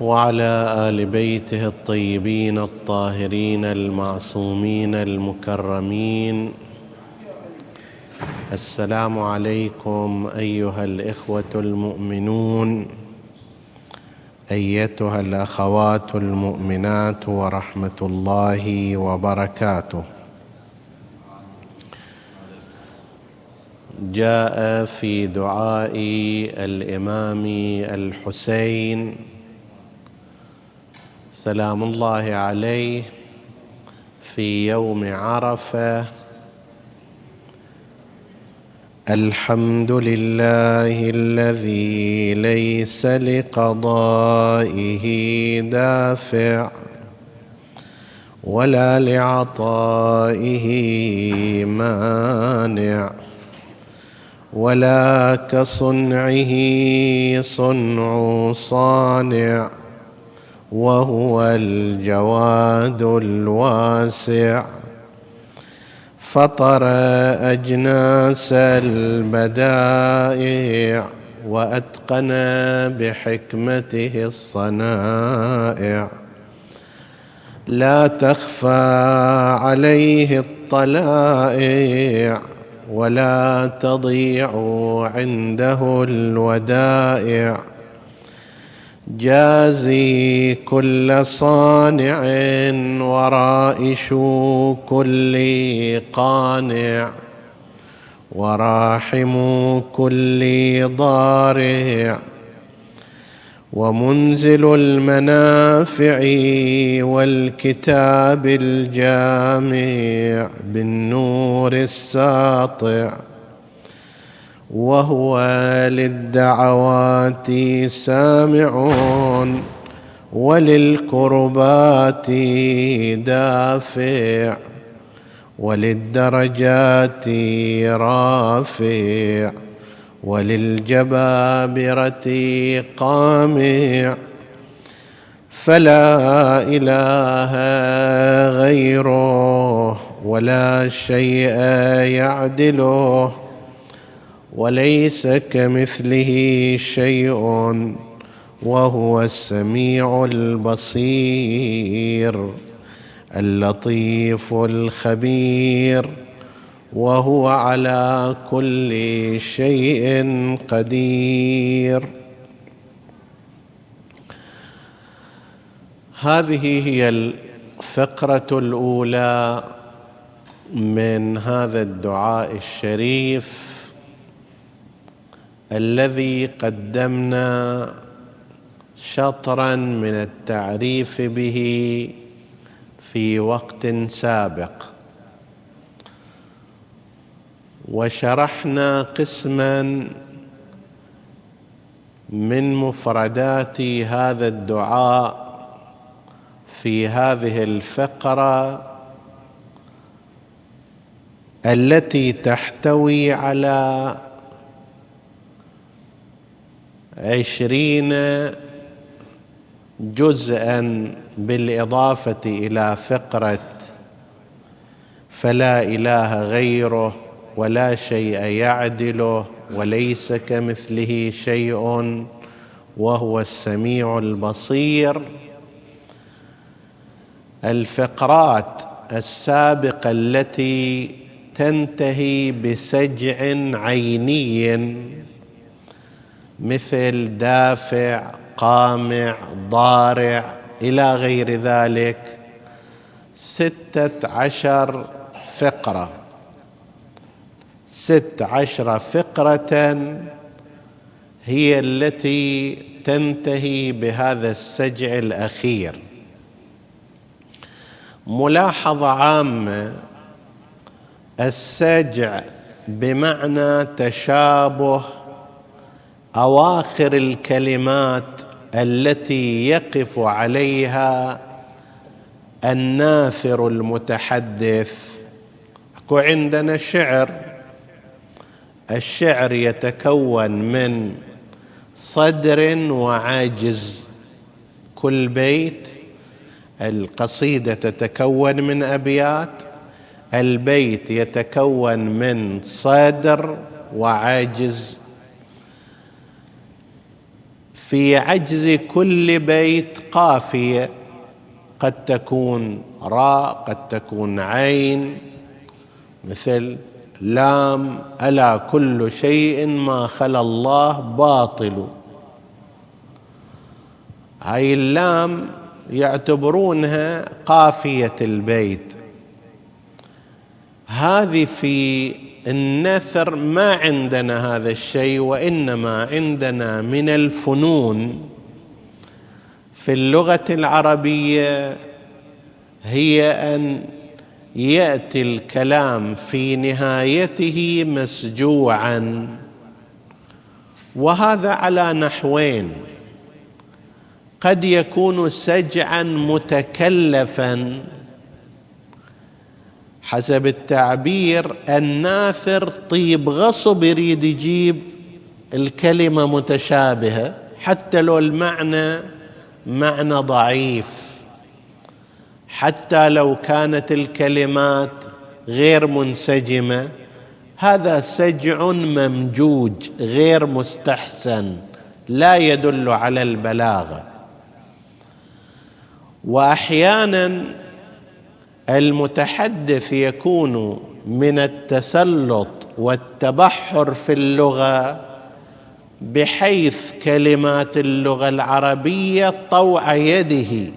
وعلى آل بيته الطيبين الطاهرين المعصومين المكرمين. السلام عليكم أيها الإخوة المؤمنون أيتها الأخوات المؤمنات ورحمة الله وبركاته. جاء في دعاء الإمام الحسين سلام الله عليه في يوم عرفة. الحمد لله الذي ليس لقضائه دافع ولا لعطائه مانع ولا كصنعه صنع صانع وهو الجواد الواسع. فطر أجناس البدائع وأتقن بحكمته الصنائع. لا تخفى عليه الطلائع ولا تضيع عنده الودائع. جازي كل صانع ورائش كل قانع وراحم كل ضارع ومنزل المنافع والكتاب الجامع بالنور الساطع وهو للدعوات سامع وللكربات دافع وللدرجات رافع وللجبابرة قامع فلا إله غيره ولا شيء يعدله وليس كمثله شيء وهو السميع البصير اللطيف الخبير وهو على كل شيء قدير. هذه هي الفقرة الأولى من هذا الدعاء الشريف. الذي قدمنا شطرا من التعريف به في وقت سابق. وشرحنا قسما من مفردات هذا الدعاء في هذه الفقرة التي تحتوي على عشرين جزءا بالإضافة إلى فقرة فلا إله غيره ولا شيء يعدله وليس كمثله شيء وهو السميع البصير. الفقرات السابقة التي تنتهي بسجع عيني مثل دافع قامع ضارع إلى غير ذلك. ستة عشر فقرة. ست عشر فقرة هي التي تنتهي بهذا السجع الأخير. ملاحظة عامة السجع بمعنى تشابه أواخر الكلمات التي يقف عليها الناثر المتحدث. أكو عندنا شعر. الشعر يتكون من صدر وعاجز. كل بيت القصيدة تتكون من أبيات. البيت يتكون من صدر وعجز في عجز كل بيت قافية. قد تكون راء قد تكون عين. مثل لام ألا كل شيء ما خلا الله باطل. هاي اللام يعتبرونها قافية البيت. هذه في النثر ما عندنا هذا الشيء وإنما عندنا من الفنون. في اللغة العربية هي أن يأتي الكلام في نهايته مسجوعا. وهذا على نحوين. قد يكون سجعا متكلفا. حسب التعبير الناثر طيب غصب يريد يجيب الكلمة متشابهة حتى لو المعنى معنى ضعيف حتى لو كانت الكلمات غير منسجمة. هذا سجع ممجوج غير مستحسن لا يدل على البلاغة. واحيانا المتحدث يكون من التسلط والتبحر في اللغة بحيث كلمات اللغة العربية طوع يده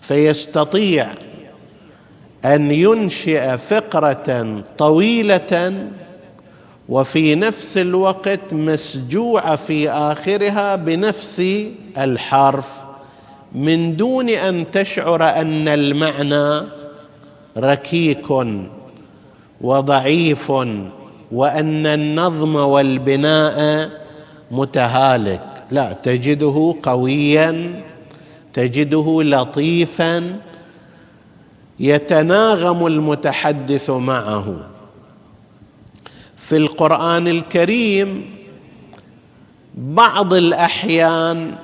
فيستطيع أن ينشئ فقرة طويلة وفي نفس الوقت مسجوعه في آخرها بنفس الحرف. من دون أن تشعر أن المعنى ركيك وضعيف وأن النظم والبناء متهالك. لا تجده قويا تجده لطيفا يتناغم المتحدث معه. في القرآن الكريم بعض الأحيان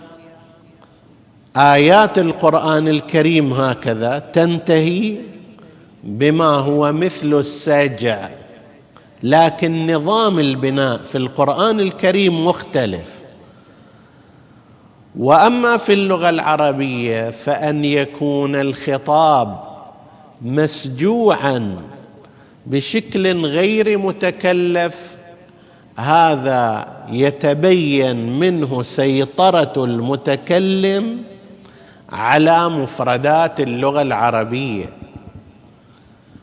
آيات القرآن الكريم هكذا تنتهي بما هو مثل السجع. لكن نظام البناء في القرآن الكريم مختلف. وأما في اللغة العربية فأن يكون الخطاب مسجوعا بشكل غير متكلف هذا يتبين منه سيطرة المتكلم على مفردات اللغة العربية.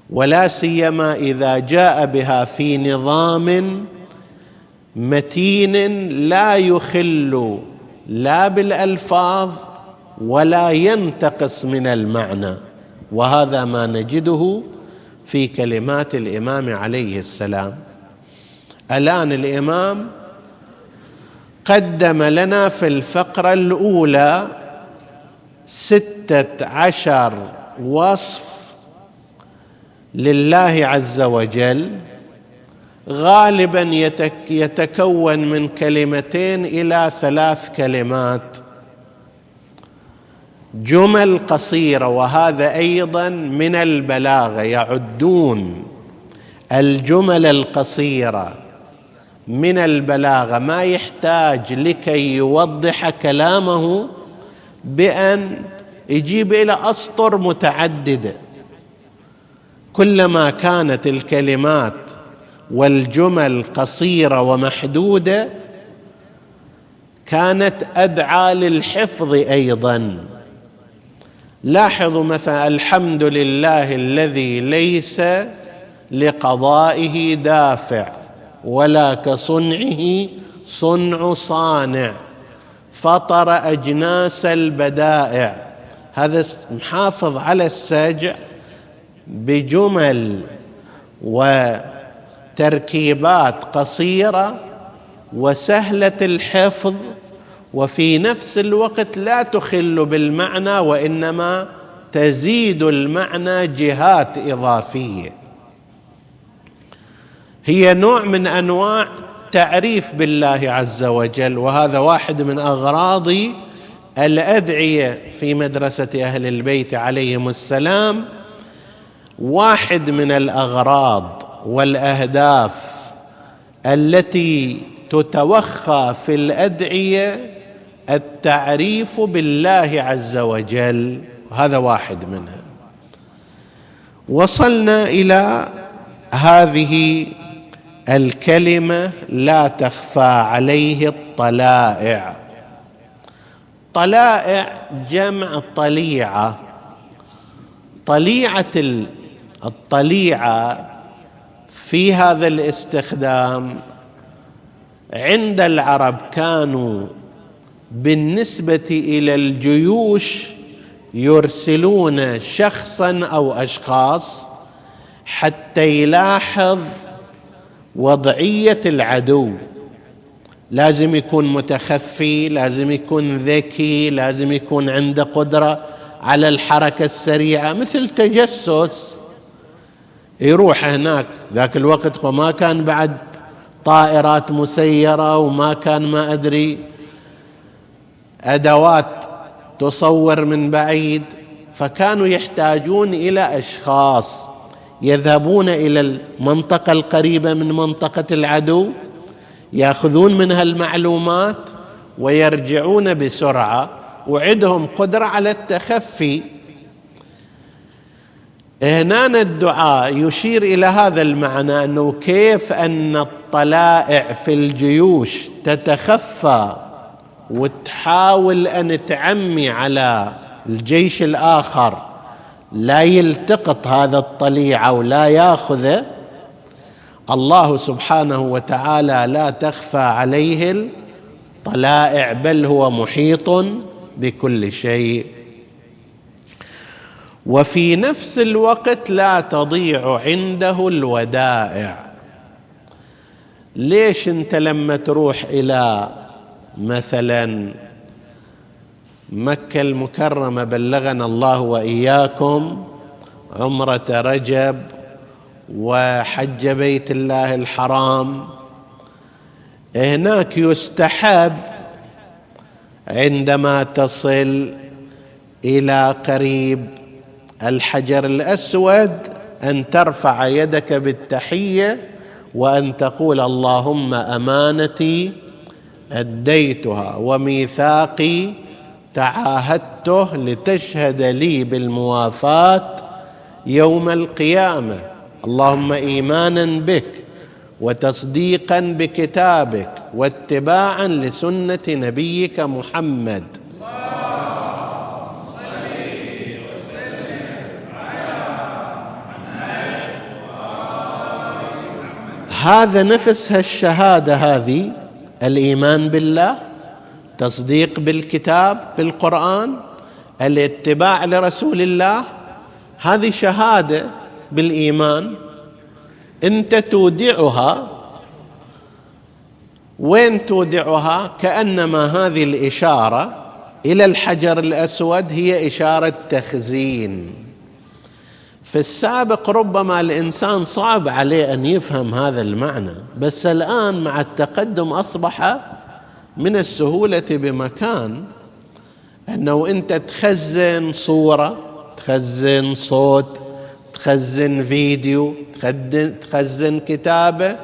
ولا سيما إذا جاء بها في نظام متين لا يخل لا بالألفاظ ولا ينتقص من المعنى. وهذا ما نجده في كلمات الإمام عليه السلام. الآن الإمام قدم لنا في الفقرة الأولى ستة عشر وصف لله عز وجل غالبا يتكون من كلمتين إلى ثلاث كلمات. جمل قصيرة وهذا أيضا من البلاغة يعدون الجمل القصيرة من البلاغة. ما يحتاج لكي يوضح كلامه بأن يجيب إلى أسطر متعدده كلما كانت الكلمات والجمل قصيرة ومحدودة كانت أدعى للحفظ أيضا. لاحظوا مثلا الحمد لله الذي ليس لقضائه دافع ولا كصنعه صنع صانع. فطر أجناس البدائع. هذا محافظ على السجع بجمل وتركيبات قصيرة وسهلة الحفظ وفي نفس الوقت لا تخل بالمعنى وإنما تزيد المعنى جهات إضافية. هي نوع من أنواع تعريف بالله عز وجل وهذا واحد من أغراض الأدعية في مدرسة أهل البيت عليهم السلام. واحد من الأغراض والأهداف التي تتوخى في الأدعية التعريف بالله عز وجل هذا واحد منها. وصلنا إلى هذه الكلمة لا تخفى عليه الطلائع. طلائع جمع طليعة. طليعة الطليعة في هذا الاستخدام عند العرب كانوا بالنسبة إلى الجيوش يرسلون شخصا أو أشخاص حتى يلاحظ وضعية العدو. لازم يكون متخفي لازم يكون ذكي لازم يكون عنده قدرة على الحركة السريعة مثل تجسس. يروح هناك ذاك الوقت وما كان بعد طائرات مسيرة وما كان ما أدري. أدوات تصور من بعيد فكانوا يحتاجون إلى أشخاص. يذهبون إلى المنطقة القريبة من منطقة العدو يأخذون منها المعلومات ويرجعون بسرعة. وعندهم قدرة على التخفي. هنا الدعاء يشير إلى هذا المعنى أنه كيف أن الطلائع في الجيوش تتخفى وتحاول أن تعمي على الجيش الآخر. لا يلتقط هذا الطليعه ولا ياخذه الله سبحانه وتعالى لا تخفى عليه الطلائع بل هو محيط بكل شيء. وفي نفس الوقت لا تضيع عنده الودائع. ليش أنت لما تروح إلى مثلا مكة المكرمة بلغنا الله وإياكم عمرة رجب وحج بيت الله الحرام. هناك يستحب عندما تصل إلى قريب الحجر الأسود أن ترفع يدك بالتحية وأن تقول اللهم أمانتي أديتها وميثاقي تعاهدته لتشهد لي بالموافاة يوم القيامة. اللهم إيمانا بك وتصديقا بكتابك واتباعا لسنة نبيك محمد. هذا نفس الشهادة هذه الإيمان بالله؟ تصديق بالكتاب بالقرآن الاتباع لرسول الله. هذه شهادة بالإيمان. أنت تودعها. وين تودعها؟ كأنما هذه الإشارة إلى الحجر الأسود هي إشارة تخزين. في السابق ربما الإنسان صعب عليه أن يفهم هذا المعنى بس الآن مع التقدم أصبح من السهولة بمكان أنه أنت تخزن صورة تخزن صوت تخزن فيديو تخزن كتابة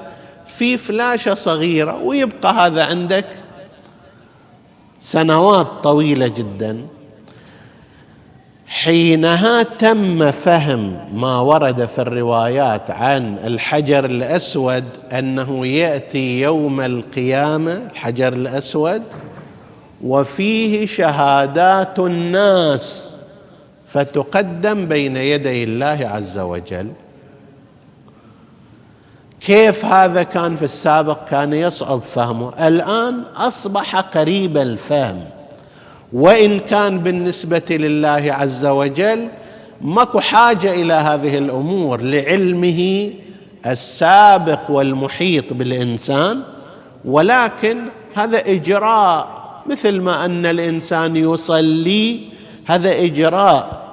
في فلاشة صغيرة ويبقى هذا عندك سنوات طويلة جدا. حينها تم فهم ما ورد في الروايات عن الحجر الأسود أنه يأتي يوم القيامة الحجر الأسود وفيه شهادات الناس فتقدم بين يدي الله عز وجل. كيف هذا كان في السابق؟ كان يصعب فهمه. الآن أصبح قريب الفهم. وإن كان بالنسبة لله عز وجل ماكو حاجة إلى هذه الأمور لعلمه السابق والمحيط بالإنسان ولكن هذا إجراء مثل ما أن الإنسان يصلي هذا إجراء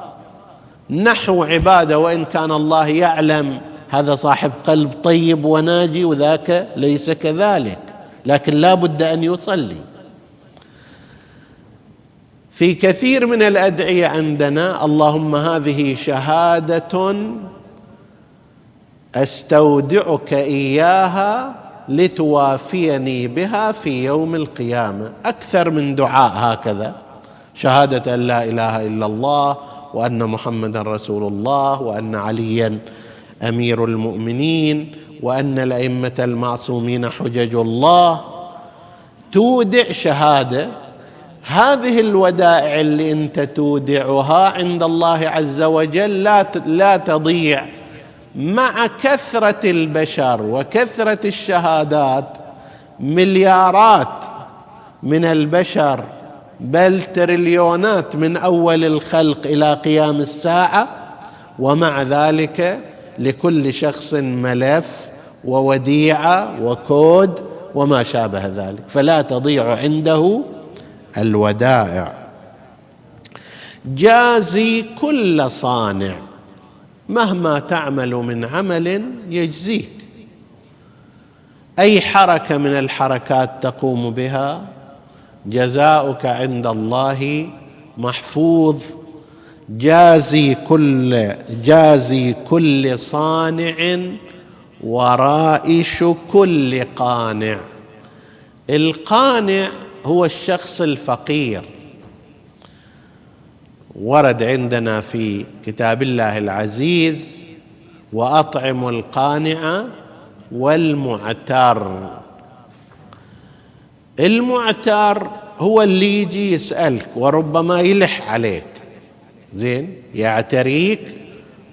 نحو عبادة وإن كان الله يعلم هذا صاحب قلب طيب وناجي وذاك ليس كذلك لكن لا بد أن يصلي. في كثير من الأدعية عندنا اللهم هذه شهادة أستودعك إياها لتوافيني بها في يوم القيامة. أكثر من دعاء هكذا. شهادة أن لا إله إلا الله وأن محمدا رسول الله وأن عليا أمير المؤمنين وأن الأئمة المعصومين حجج الله. تودع شهادة هذه الودائع اللي انت تودعها عند الله عز وجل لا لا تضيع. مع كثرة البشر وكثرة الشهادات مليارات من البشر بل تريليونات من أول الخلق إلى قيام الساعة ومع ذلك لكل شخص ملف ووديعة وكود وما شابه ذلك. فلا تضيع عنده الودائع. جازي كل صانع مهما تعمل من عمل يجزيك. أي حركة من الحركات تقوم بها؟ جزاؤك عند الله محفوظ. جازي كل جازي كل صانع ورائش كل قانع. القانع هو الشخص الفقير. ورد عندنا في كتاب الله العزيز وأطعم القانع والمعتر. المعتر هو اللي يجي يسألك وربما يلح عليك. زين؟ يعتريك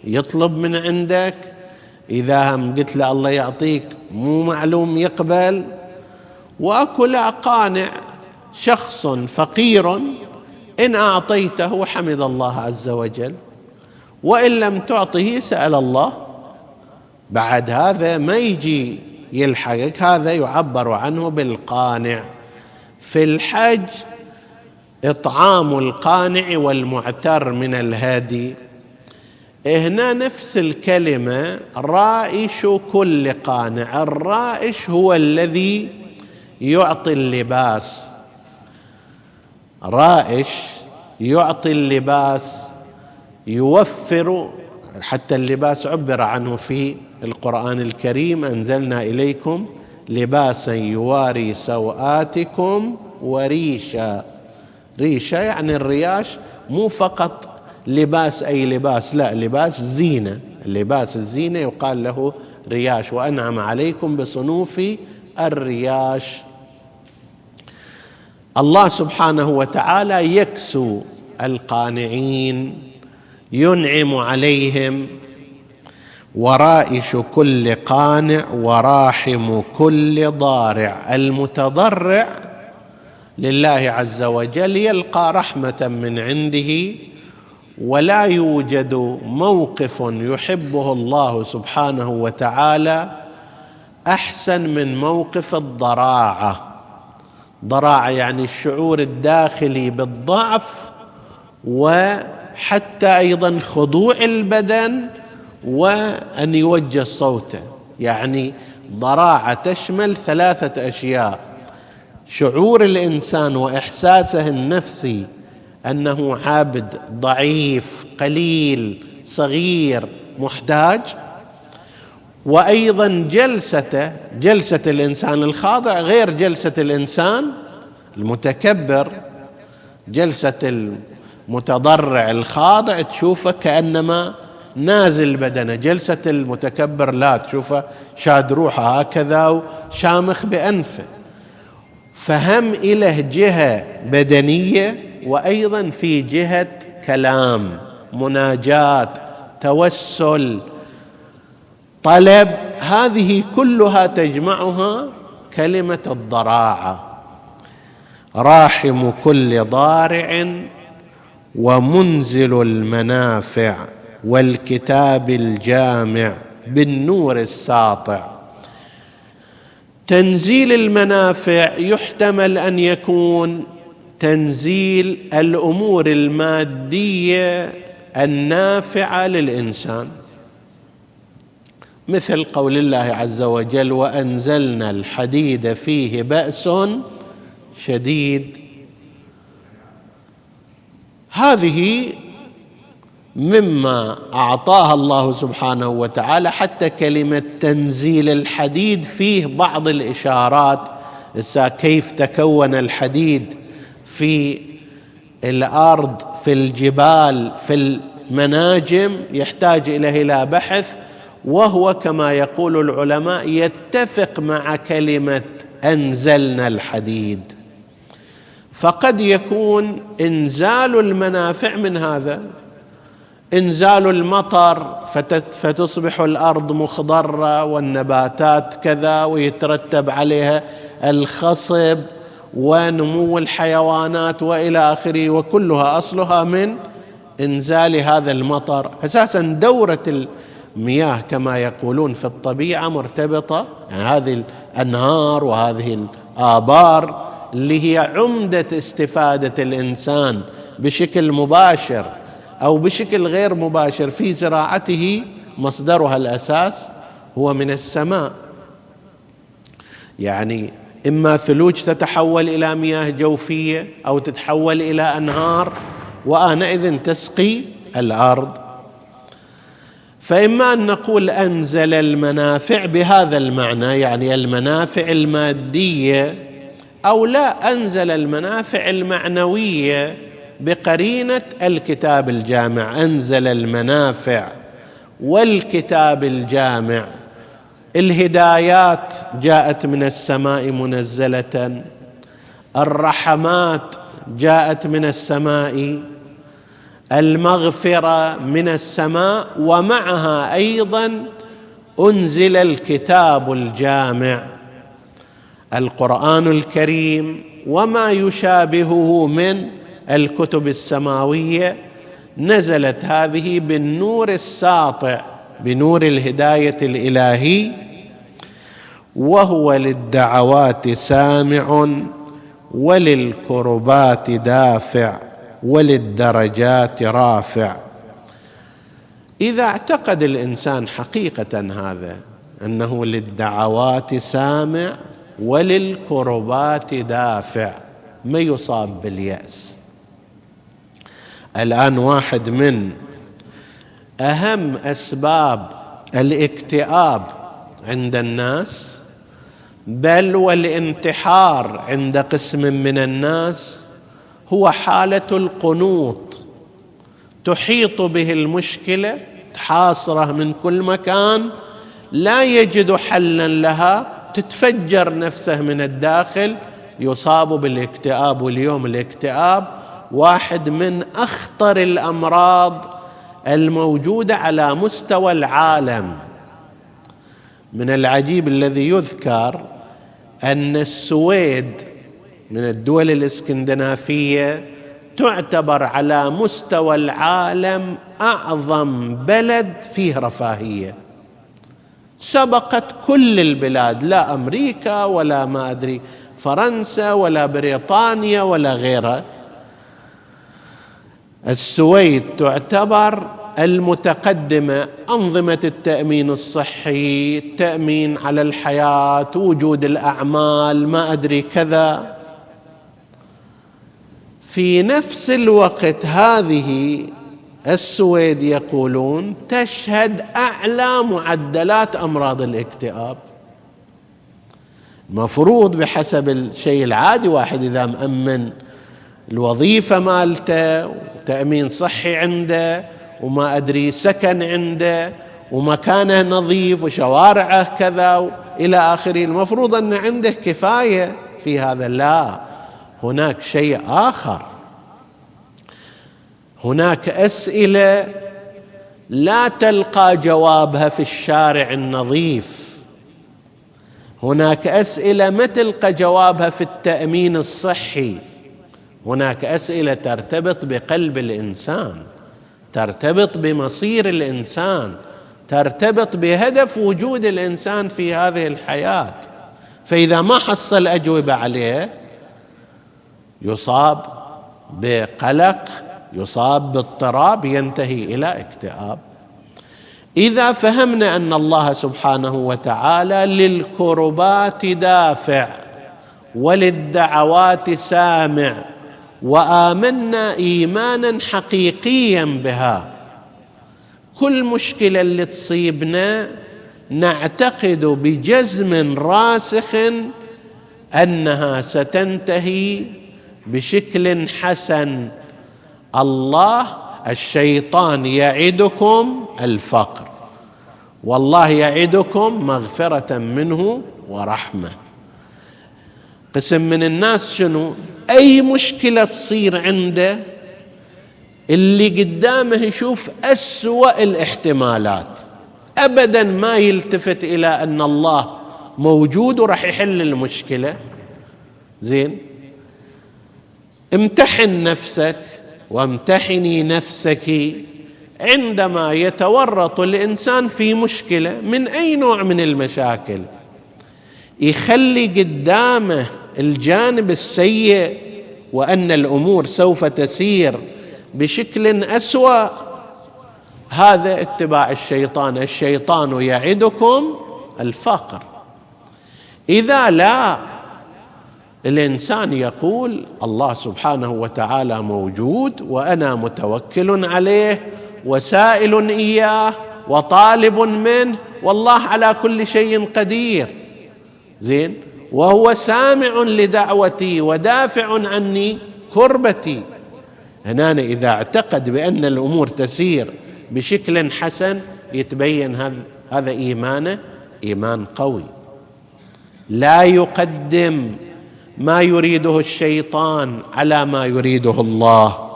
يطلب من عندك. إذا هم قلت له الله يعطيك مو معلوم يقبل. واكو لا قانع شخص فقير إن أعطيته حمد الله عز وجل وإن لم تعطه سأل الله. بعد هذا ما يجي يلحقك هذا يعبر عنه بالقانع. في الحج إطعام القانع والمعتر من الهادي هنا نفس الكلمة رائش كل قانع الرائش هو الذي يعطي اللباس. رائش يعطي اللباس يوفر حتى اللباس عبر عنه في القرآن الكريم. أنزلنا إليكم لباسا يواري سوآتكم وريشا. ريشا يعني الرياش مو فقط لباس أي لباس لا لباس زينة. لباس الزينة يقال له رياش. وأنعم عليكم بصنوف الرياش. الله سبحانه وتعالى يكسو القانعين ينعم عليهم ورائش كل قانع وراحم كل ضارع. المتضرع لله عز وجل يلقى رحمة من عنده ولا يوجد موقف يحبه الله سبحانه وتعالى أحسن من موقف الضراعة. ضراعه يعني الشعور الداخلي بالضعف وحتى أيضا خضوع البدن وأن يوجه صوته. يعني ضراعة تشمل ثلاثة أشياء شعور الإنسان وإحساسه النفسي أنه عابد ضعيف قليل صغير محتاج وأيضا جلسته جلسة الإنسان الخاضع غير جلسة الإنسان المتكبر. جلسة المتضرع الخاضع تشوفه كأنما نازل بدنه. جلسة المتكبر لا تشوفه شاد روحه هكذا وشامخ بأنفه. فهم إله جهة بدنية وأيضا في جهة كلام مناجاه توسل طلب هذه كلها تجمعها كلمة الضراعة. راحم كل ضارع ومنزل المنافع والكتاب الجامع بالنور الساطع. تنزيل المنافع يحتمل أن يكون تنزيل الأمور المادية النافعة للإنسان. مثل قول الله عز وجل وأنزلنا الحديد فيه بأس شديد. هذه مما أعطاها الله سبحانه وتعالى حتى كلمة تنزيل الحديد فيه بعض الإشارات. كيف تكون الحديد في الأرض في الجبال في المناجم يحتاج إليه إلى بحث. وهو كما يقول العلماء يتفق مع كلمة أنزلنا الحديد. فقد يكون إنزال المنافع من هذا إنزال المطر فتصبح الأرض مخضرة والنباتات كذا ويترتب عليها الخصب ونمو الحيوانات وإلى آخره وكلها أصلها من إنزال هذا المطر. أساسا دورة المياه كما يقولون في الطبيعة مرتبطة يعني هذه الأنهار وهذه الآبار اللي هي عمدة استفادة الإنسان بشكل مباشر أو بشكل غير مباشر في زراعته مصدرها الأساس هو من السماء. يعني إما ثلوج تتحول إلى مياه جوفية أو تتحول إلى أنهار وآنئذ تسقي الأرض. فإما أن نقول أنزل المنافع بهذا المعنى يعني المنافع المادية أو لا أنزل المنافع المعنوية بقرينة الكتاب الجامع. أنزل المنافع والكتاب الجامع. الهدايات جاءت من السماء منزلة. الرحمات جاءت من السماء المغفرة من السماء ومعها أيضا أنزل الكتاب الجامع القرآن الكريم وما يشابهه من الكتب السماوية. نزلت هذه بالنور الساطع بنور الهداية الإلهي وهو للدعوات سامع وللكربات دافع. وللدرجات رافع. إذا اعتقد الإنسان حقيقة هذا أنه للدعوات سامع وللكربات دافع ما يصاب باليأس. الآن واحد من أهم أسباب الاكتئاب عند الناس بل والانتحار عند قسم من الناس هو حالة القنوط. تحيط به المشكلة حاصره من كل مكان لا يجد حلا لها تتفجر نفسه من الداخل يصاب بالاكتئاب واليوم الاكتئاب. واحد من أخطر الأمراض الموجودة على مستوى العالم. من العجيب الذي يذكر أن السويد من الدول الإسكندنافية تعتبر على مستوى العالم أعظم بلد فيه رفاهية. سبقت كل البلاد لا أمريكا ولا ما أدري فرنسا ولا بريطانيا ولا غيرها. السويد تعتبر المتقدمة أنظمة التأمين الصحي التامين على الحياة وجود الأعمال ما أدري كذا. في نفس الوقت هذه السويد يقولون تشهد أعلى معدلات أمراض الاكتئاب. مفروض بحسب الشيء العادي واحد إذا مأمن الوظيفة مالته وتأمين صحي عنده وما أدري سكن عنده ومكانه نظيف وشوارعه كذا إلى آخره المفروض أن عنده كفاية في هذا. لا. هناك شيء آخر. هناك أسئلة لا تلقى جوابها في الشارع النظيف. هناك أسئلة ما تلقى جوابها في التأمين الصحي. هناك أسئلة ترتبط بقلب الإنسان ترتبط بمصير الإنسان ترتبط بهدف وجود الإنسان في هذه الحياة. فإذا ما حصل أجوبة عليه يصاب بقلق يصاب باضطراب ينتهي إلى اكتئاب. إذا فهمنا أن الله سبحانه وتعالى للكربات دافع وللدعوات سامع وآمنا إيمانا حقيقيا بها كل مشكلة اللي تصيبنا نعتقد بجزم راسخ أنها ستنتهي بشكل حسن. الله الشيطان يعدكم الفقر. والله يعدكم مغفرة منه ورحمة. قسم من الناس شنو؟ أي مشكلة تصير عنده اللي قدامه يشوف أسوأ الاحتمالات. ابدا ما يلتفت إلى أن الله موجود وراح يحل المشكلة. زين؟ امتحن نفسك وامتحني نفسك. عندما يتورط الإنسان في مشكلة من أي نوع من المشاكل يخلي قدامه الجانب السيء وأن الأمور سوف تسير بشكل أسوأ. هذا اتباع الشيطان. الشيطان يعدكم الفقر. إذا لا الإنسان يقول الله سبحانه وتعالى موجود وأنا متوكل عليه وسائل إياه وطالب منه والله على كل شيء قدير. زين؟ وهو سامع لدعوتي ودافع عني كربتي. هنا إذا اعتقد بأن الأمور تسير بشكل حسن يتبين هذا هذا إيمانه إيمان قوي. لا يقدم ما يريده الشيطان على ما يريده الله.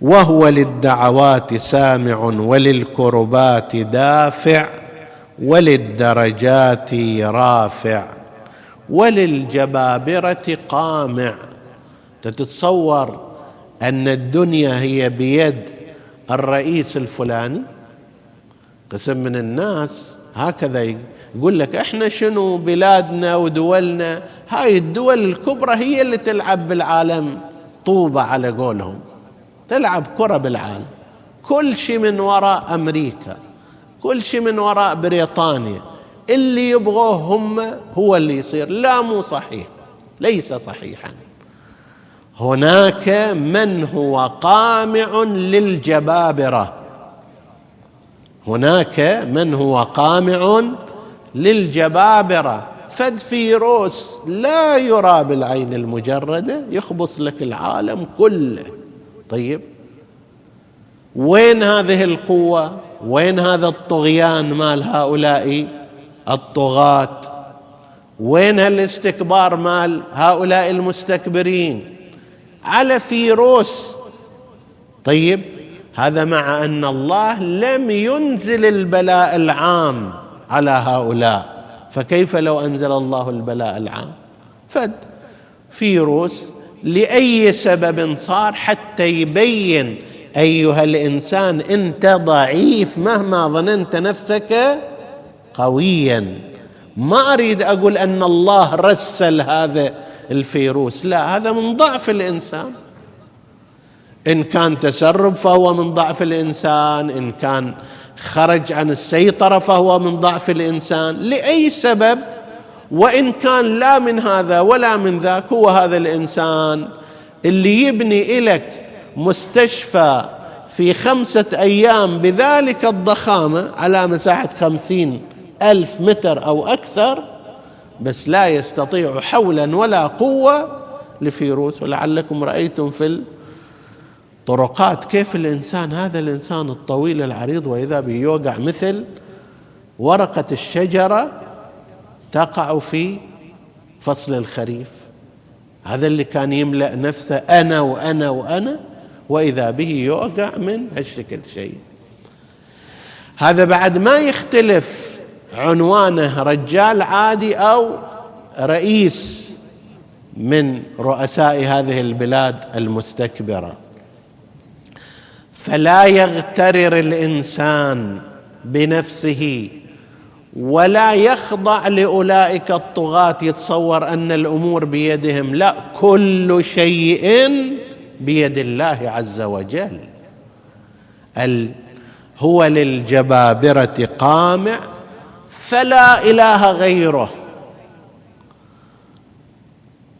وهو للدعوات سامع وللكربات دافع وللدرجات رافع وللجبابرة قامع. تتصور أن الدنيا هي بيد الرئيس الفلاني؟ قسم من الناس هكذا يقول لك إحنا شنو بلادنا ودولنا؟ هاي الدول الكبرى هي اللي تلعب بالعالم طوبة على قولهم. تلعب كرة بالعالم. كل شيء من وراء أمريكا كل شيء من وراء بريطانيا اللي يبغوه هم هو اللي يصير. لا مو صحيح ليس صحيحا. هناك من هو قامع للجبابرة. هناك من هو قامع للجبابرة. فد فيروس لا يرى بالعين المجردة يخبص لك العالم كله. طيب وين هذه القوة؟ وين هذا الطغيان مال هؤلاء الطغاة؟ وين هالاستكبار مال هؤلاء المستكبرين؟ على فيروس. طيب هذا مع أن الله لم ينزل البلاء العام. على هؤلاء. فكيف لو أنزل الله البلاء العام؟ فد. فيروس لأي سبب صار حتى يبين أيها الإنسان أنت ضعيف مهما ظننت نفسك قويا. ما أريد أقول أن الله رسل هذا الفيروس. لا هذا من ضعف الإنسان. إن كان تسرب فهو من ضعف الإنسان إن كان خرج عن السيطرة فهو من ضعف الإنسان. لأي سبب؟ وإن كان لا من هذا ولا من ذاك هو هذا الإنسان اللي يبني لك مستشفى في خمسة أيام بذلك الضخامة على مساحة خمسين ألف متر أو أكثر بس لا يستطيع حولا ولا قوة لفيروس. ولعلكم رأيتم في طرقات كيف الإنسان هذا الإنسان الطويل العريض وإذا به يوقع مثل ورقة الشجرة تقع في فصل الخريف. هذا اللي كان يملأ نفسه أنا وأنا وأنا وإذا به يوقع من هالشكل شيء. هذا بعد ما يختلف عنوانه رجال عادي أو رئيس من رؤساء هذه البلاد المستكبرة. فلا يغترر الإنسان بنفسه ولا يخضع لأولئك الطغاة يتصور أن الأمور بيدهم لا كل شيء بيد الله عز وجل. هو للجبابرة قامع فلا إله غيره.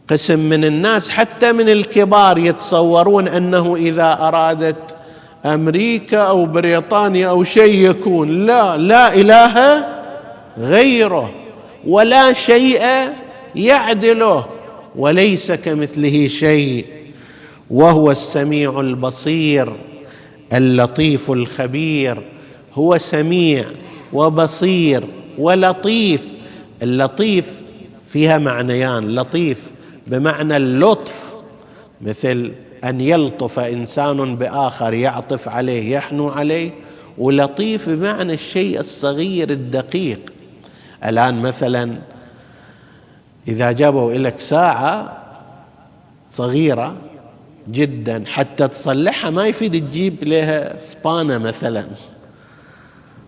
قسم من الناس حتى من الكبار يتصورون أنه إذا أرادت أمريكا أو بريطانيا أو شيء يكون. لا لا إله غيره ولا شيء يعدله وليس كمثله شيء وهو السميع البصير اللطيف الخبير. هو سميع وبصير ولطيف. اللطيف فيها معنيان لطيف بمعنى اللطف مثل أن يلطف إنسان بآخر يعطف عليه يحنو عليه. ولطيف بمعنى الشيء الصغير الدقيق. الآن مثلا إذا جابوا لك ساعة صغيرة جدا حتى تصلحها ما يفيد تجيب لها سبانة مثلا.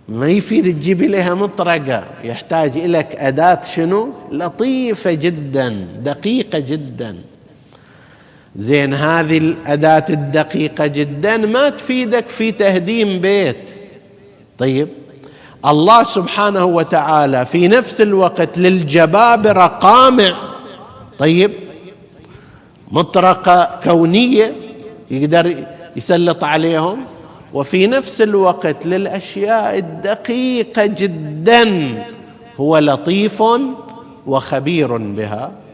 ما يفيد تجيب لها مطرقة. يحتاج لك أداة شنو؟ لطيفة جدا دقيقة جدا. زين هذه الأداة الدقيقة جدا ما تفيدك في تهديم بيت. طيب الله سبحانه وتعالى في نفس الوقت للجبابره قامع طيب مطرقة كونية يقدر يسلط عليهم. وفي نفس الوقت للأشياء الدقيقة جدا هو لطيف وخبير بها.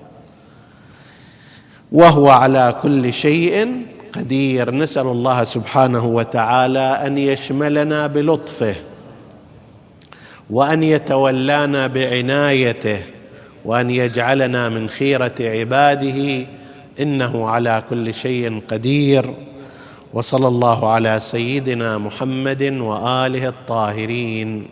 وهو على كل شيء قدير. نسأل الله سبحانه وتعالى أن يشملنا بلطفه وأن يتولانا بعنايته وأن يجعلنا من خيرة عباده. إنه على كل شيء قدير. وصلى الله على سيدنا محمد وآله الطاهرين.